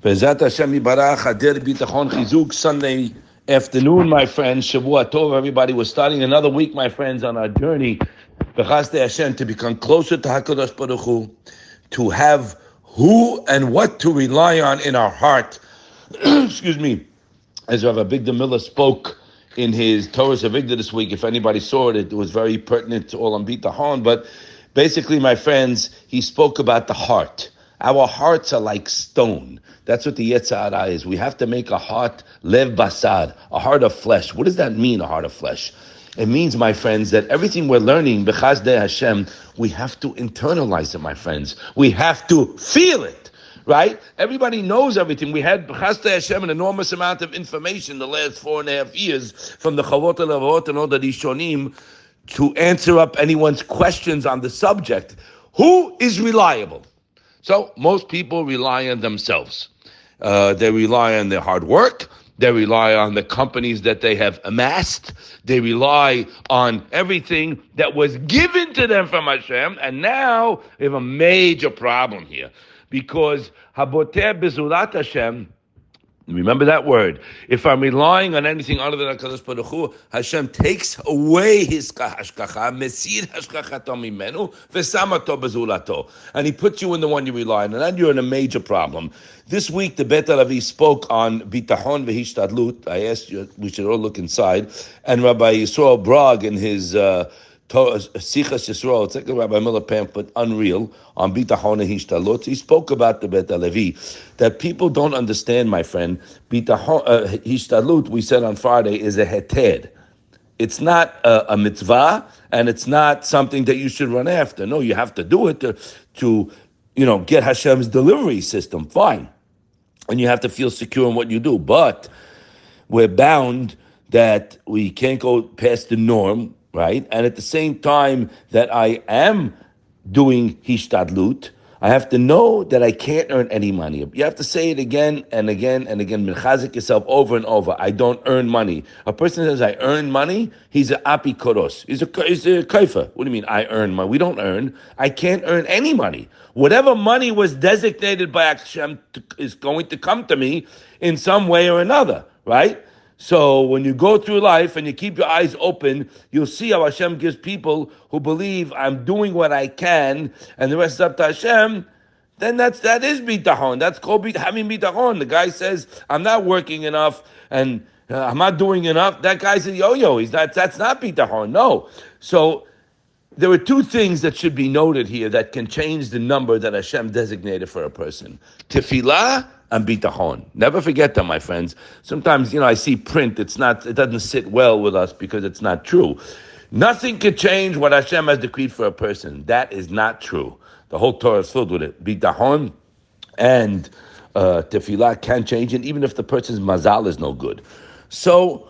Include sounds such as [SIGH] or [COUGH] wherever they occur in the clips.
Bezat Hashem Yibarach, Adir Bitachon Chizuk, Sunday afternoon, my friends. Shavua Tov, everybody. We're starting another week, my friends, on our journey, Bechaste Hashem, to become closer to HaKadosh Baruch Hu, to have who and what to rely on in our heart. [CLEARS THROAT] Excuse me. As Rav Avigdor Miller spoke in his Torah Avigdor this week, if anybody saw it, it was very pertinent to all on Bitachon, but basically, my friends, he spoke about the heart our hearts are like stone. That's what the Yetzer Hara is. We have to make a heart, lev basar, a heart of flesh. What does that mean, a heart of flesh? It means, my friends, that everything we're learning, Bechazde Hashem, we have to internalize it, my friends. We have to feel it, right? Everybody knows everything. We had Bechazde Hashem an enormous amount of information the last four and a half years from the Chavot Levot and all the Rishonim to answer up anyone's questions on the subject. Who is reliable? So most people rely on themselves. Uh, they rely on their hard work. They rely on the companies that they have amassed. They rely on everything that was given to them from Hashem. And now we have a major problem here because Haboteh Bezulat Hashem Remember that word. If I'm relying on anything other than Hakadosh Baruch Hu, Hashem takes away his hashgacha, mesir hashgachato mimenu, v'samato bezulato, and He puts you in the one you rely on, and then you're in a major problem. This week, the Bet Halevi spoke on bitachon v'hishtadlut. I asked you, we should all look inside, and Rabbi Yisrael Brog in his. Uh, Sichas Yisrael, it's like a Rabbi Miller pamphlet, unreal, on Bitachon Hishtadlut. He spoke about the Bet Levi, that people don't understand, my friend. Bitachon uh, Hishtadlut, we said on Friday, is a heter. It's not a, a, mitzvah, and it's not something that you should run after. No, you have to do it to, to you know, get Hashem's delivery system. Fine. And you have to feel secure in what you do. But we're bound that we can't go past the norm right? And at the same time that I am doing hishtadlut, I have to know that I can't earn any money. You have to say it again and again and again. Menchazik yourself over and over. I don't earn money. A person says I earn money. He's an apikoros. He's a he's a kaifa. What do you mean I earn money? We don't earn. I can't earn any money. Whatever money was designated by Hashem is going to come to me in some way or another. Right? So when you go through life and you keep your eyes open, you'll see how Hashem gives people who believe I'm doing what I can, and the rest is up to Hashem. Then that's that is bitachon. That's called having bitachon. The guy says I'm not working enough and uh, I'm not doing enough. That guy's a yo-yo. He's not. That's not bitachon. No. So there are two things that should be noted here that can change the number that Hashem designated for a person: tefillah and bitachon. Never forget that, my friends. Sometimes, you know, I see print, it's not, it doesn't sit well with us because it's not true. Nothing can change what Hashem has decreed for a person. That is not true. The whole Torah is filled with it. Bitachon and uh, tefillah can change and even if the person's mazal is no good. So,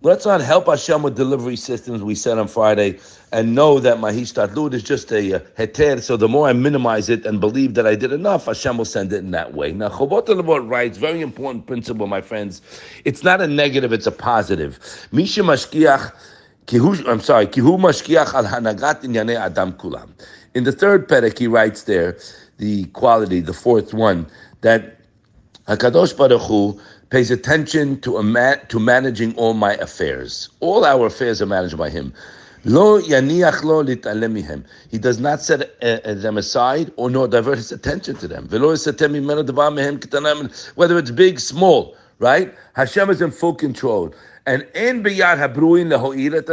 Let's not help Hashem with delivery systems, we said on Friday, and know that my hishtadlut is just a uh, heter. So the more I minimize it and believe that I did enough, Hashem will send it in that way. Now, Chovot Levot writes, very important principle, my friends. It's not a negative, it's a positive. Misha mashgiach, I'm sorry, kihu mashgiach al hanagat inyane adam kulam. In the third perek, he writes there, the quality, the fourth one, that Hakadosh Baruch Hu pays attention to, ma- to managing all my affairs. All our affairs are managed by him. He does not set uh, uh, them aside or nor divert his attention to them. Whether it's big, small, right? Hashem is in full control. And in biyad habruin leho'ilat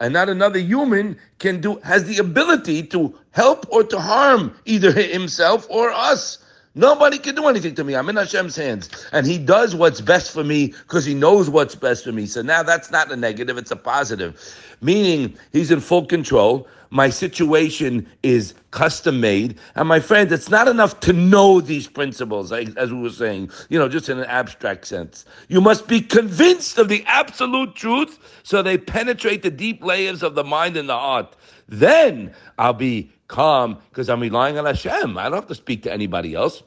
and not another human can do has the ability to help or to harm either himself or us. Nobody can do anything to me. I'm in Hashem's hands. And He does what's best for me because He knows what's best for me. So now that's not a negative, it's a positive. Meaning He's in full control. My situation is custom made. And my friends, it's not enough to know these principles, as we were saying, you know, just in an abstract sense. You must be convinced of the absolute truth so they penetrate the deep layers of the mind and the heart. Then I'll be calm because I'm relying on Hashem. I don't have to speak to anybody else.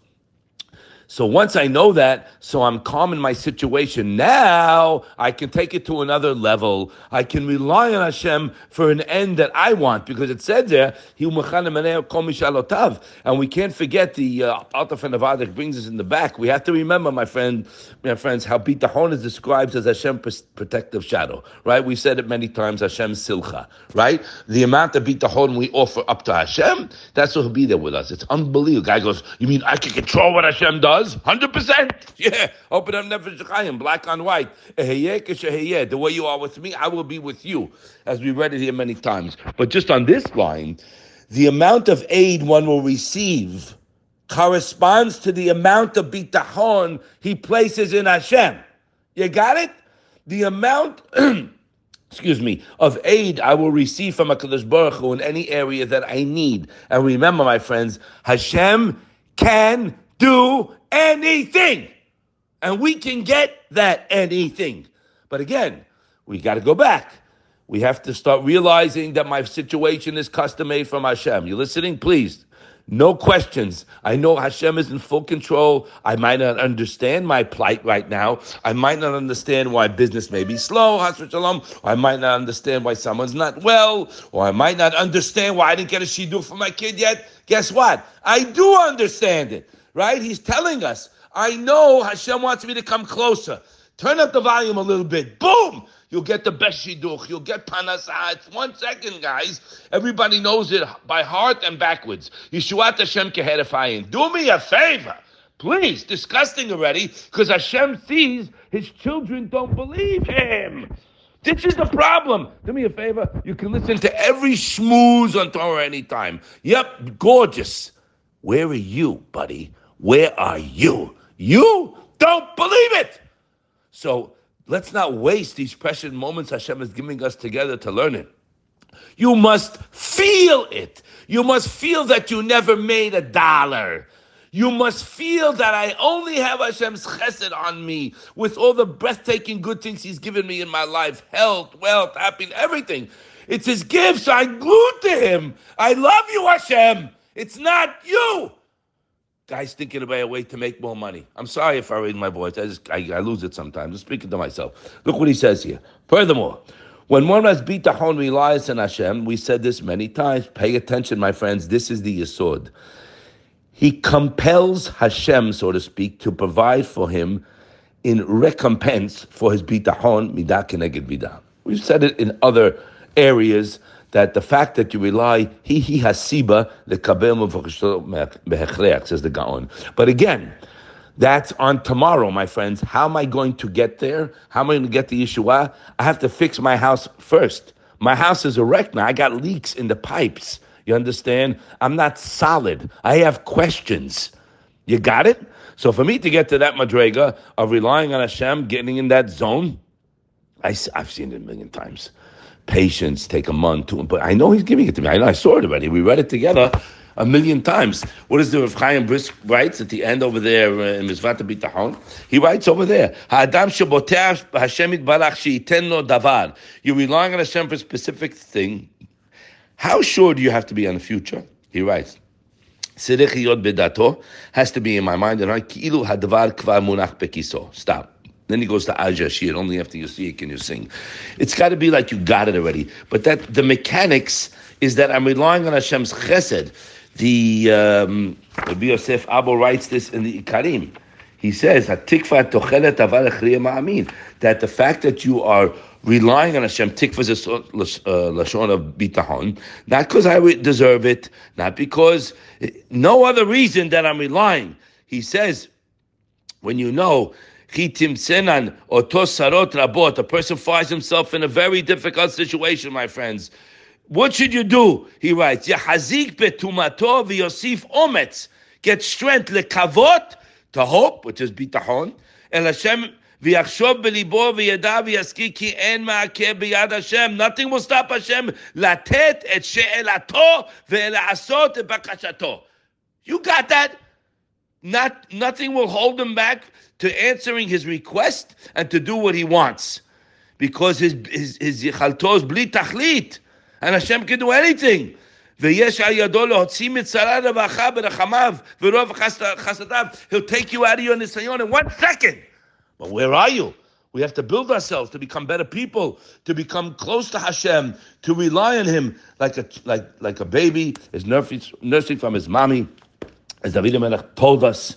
So once I know that, so I'm calm in my situation. Now I can take it to another level. I can rely on Hashem for an end that I want because it said there, and we can't forget the uh, Alta Fenavadik brings us in the back. We have to remember, my friend, my friends, how Bitachon is described as Hashem's protective shadow, right? We said it many times, Hashem Tzilcha, right? The amount of Bitachon we offer up to Hashem, that's what will be there with us. It's unbelievable. Guy goes, you mean I can control what Hashem does? Does? 100%. [LAUGHS] Yeah. Open up Nefesh Chaim, black on white. The way you are with me, I will be with you, as we read it here many times. But just on this line, the amount of aid one will receive corresponds to the amount of bitachon he places in Hashem. You got it? The amount, [CLEARS THROAT] excuse me, of aid I will receive from HaKadosh Baruch Hu in any area that I need. And remember, my friends, Hashem can do anything. And we can get that anything. But again, we got to go back. We have to start realizing that my situation is custom made from Hashem. You listening? Please. No questions. I know Hashem is in full control. I might not understand my plight right now. I might not understand why business may be slow, Shalom. I might not understand why someone's not well. Or I might not understand why I didn't get a shidduch for my kid yet. Guess what? I do understand it right? He's telling us, I know Hashem wants me to come closer. Turn up the volume a little bit. Boom! You'll get the best shidduch. You'll get parnassah. It's one second, guys. Everybody knows it by heart and backwards. Yeshuat Hashem keherefayim. Do me a favor. Please, disgusting already, because Hashem sees his children don't believe him. This is the problem. Do me a favor. You can listen to every schmooze on Torah anytime. Yep, gorgeous. Where are you, buddy? Where are you? You don't believe it. So let's not waste these precious moments Hashem is giving us together to learn it. You must feel it. You must feel that you never made a dollar. You must feel that I only have Hashem's chesed on me with all the breathtaking good things He's given me in my life health, wealth, happiness, everything. It's His gifts. I'm glued to Him. I love you, Hashem. It's not you. Guys thinking about a way to make more money. I'm sorry if I raise my voice. I just I, I lose it sometimes. I'm speaking to myself. Look what he says here. Furthermore, when one has bitachon relies on Hashem, we said this many times. Pay attention, my friends. This is the yisod. He compels Hashem, so to speak, to provide for him in recompense for his bitachon midah keneged midah. We've said it in other areas that the fact that you rely, he he has siba the kabel says the Gaon. But again, that's on tomorrow, my friends. How am I going to get there? How am I going to get the Yeshua? I have to fix my house first. My house is a wreck now. I got leaks in the pipes. You understand? I'm not solid. I have questions. You got it? So for me to get to that madrega of relying on Hashem, getting in that zone, I, I've seen it a million times patience, take a month, two, but I know he's giving it to me. I know I saw it already. We read it together a million times. What is the Rav Chaim Brisk writes at the end over there uh, in Mizvat Bitachon? He writes over there, Ha'adam sheboteach Hashem itbarach she'iten lo davar. You're relying on Hashem for a specific thing. How sure do you have to be on the future? He writes, Sirich bedato has to be in my mind, and I ki'ilu hadavar kvar munach bekiso. Stop. Then he goes to Az Yashir. Only after you see it can you sing. It's got to be like you got it already. But that the mechanics is that I'm relying on Hashem's chesed. The um, Rabbi Yosef Albo writes this in the Ikarim. He says, that the fact that you are relying on Hashem, tikva is a uh, lashon of bitachon, not because I deserve it, not because no other reason that I'm relying. He says, when you know Chitim Senan or Tosarot Rabot. A person finds himself in a very difficult situation, my friends. What should you do? He writes, Yahazik betumato v'yosif ometz. Get strength, lekavot, to hope, which is bitachon, el Hashem ויחשוב בליבו וידע ויסקי כי אין מעכב ביד השם. Nothing will stop השם לתת את שאלתו ולעשות את בקשתו. You got that? Not nothing will hold him back to answering his request and to do what he wants, because his his his yichalto is bli tachlit, and Hashem can do anything. He'll take you out of your nisayon in one second. But where are you? We have to build ourselves to become better people, to become close to Hashem, to rely on Him like a like like a baby is nursing nursing from his mommy as David Melech told us.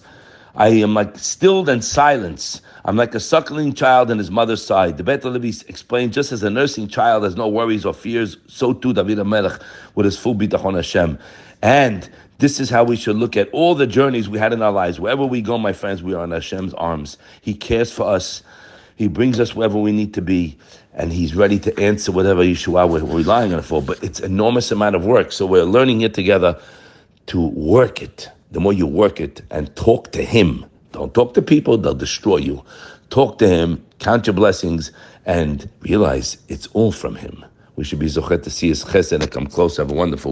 I am like stilled and silence. I'm like a suckling child in his mother's side. The Bet Levi explained, just as a nursing child has no worries or fears, so too David Melech with his full bitachon Hashem. And this is how we should look at all the journeys we had in our lives. Wherever we go, my friends, we are in Hashem's arms. He cares for us. He brings us wherever we need to be, and He's ready to answer whatever Yeshua we're relying on for. But it's enormous amount of work. So we're learning here together to work it. The more you work it and talk to Him, don't talk to people, they'll destroy you. Talk to Him, count your blessings, and realize it's all from Him. We should be zochet to see His chesed and come close. Have a wonderful